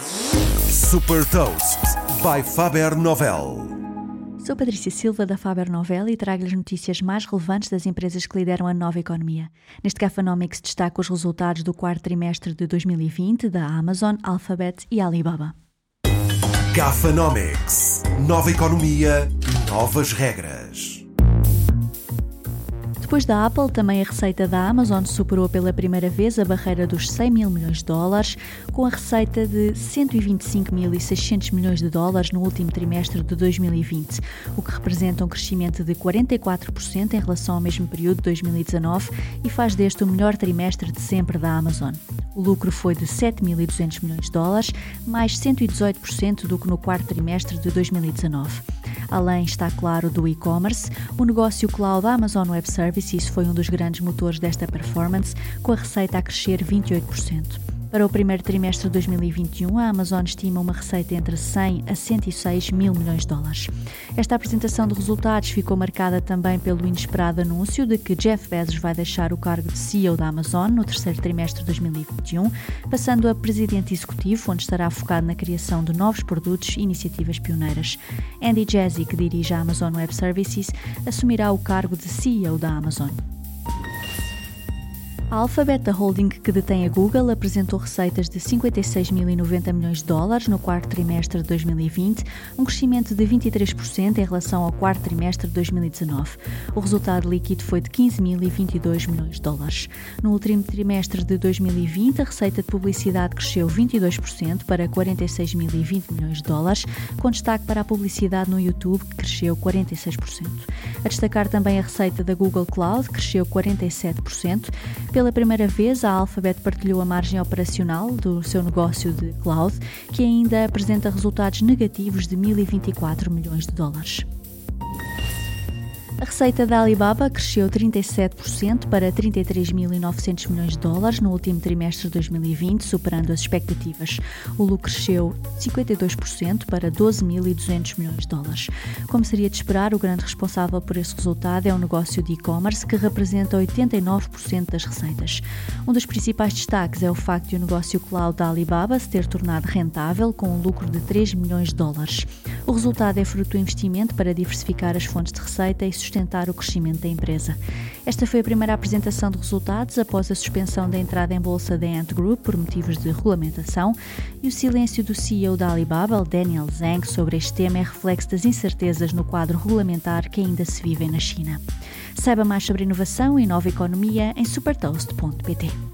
Super Toast by Faber Novel. Sou Patrícia Silva da Faber Novel e trago-lhe as notícias mais relevantes das empresas que lideram a nova economia. Neste Gafanomics destaco os resultados do quarto trimestre de 2020 da Amazon, Alphabet e Alibaba. Gafanomics. Nova economia, novas regras. Depois da Apple, também a receita da Amazon superou pela primeira vez a barreira dos 100 mil milhões de dólares, com a receita de 125.600 milhões de dólares no último trimestre de 2020, o que representa um crescimento de 44% em relação ao mesmo período de 2019 e faz deste o melhor trimestre de sempre da Amazon. O lucro foi de 7.200 milhões de dólares, mais 118% do que no quarto trimestre de 2019. Além, está claro, do e-commerce, o negócio cloud Amazon Web Services foi um dos grandes motores desta performance, com a receita a crescer 28%. Para o primeiro trimestre de 2021, a Amazon estima uma receita entre 100 a 106 mil milhões de dólares. Esta apresentação de resultados ficou marcada também pelo inesperado anúncio de que Jeff Bezos vai deixar o cargo de CEO da Amazon no terceiro trimestre de 2021, passando a presidente executivo, onde estará focado na criação de novos produtos e iniciativas pioneiras. Andy Jassy, que dirige a Amazon Web Services, assumirá o cargo de CEO da Amazon. A Alphabet, holding que detém a Google, apresentou receitas de 56.090 milhões de dólares no quarto trimestre de 2020, um crescimento de 23% em relação ao quarto trimestre de 2019. O resultado líquido foi de 15.022 milhões de dólares. No último trimestre de 2020, a receita de publicidade cresceu 22% para 46.020 milhões de dólares, com destaque para a publicidade no YouTube, que cresceu 46%. A destacar também a receita da Google Cloud, que cresceu 47%. Pela primeira vez, a Alphabet partilhou a margem operacional do seu negócio de cloud, que ainda apresenta resultados negativos de 1.024 milhões de dólares. A receita da Alibaba cresceu 37% para 33.900 milhões de dólares no último trimestre de 2020, superando as expectativas. O lucro cresceu 52% para 12.200 milhões de dólares. Como seria de esperar, o grande responsável por esse resultado é o negócio de e-commerce, que representa 89% das receitas. Um dos principais destaques é o facto de o negócio cloud da Alibaba se ter tornado rentável, com um lucro de 3 milhões de dólares. O resultado é fruto do investimento para diversificar as fontes de receita e sustentar o crescimento da empresa. Esta foi a primeira apresentação de resultados após a suspensão da entrada em bolsa da Ant Group por motivos de regulamentação e o silêncio do CEO da Alibaba, Daniel Zhang, sobre este tema é reflexo das incertezas no quadro regulamentar que ainda se vive na China. Saiba mais sobre inovação e nova economia em supertoast.pt.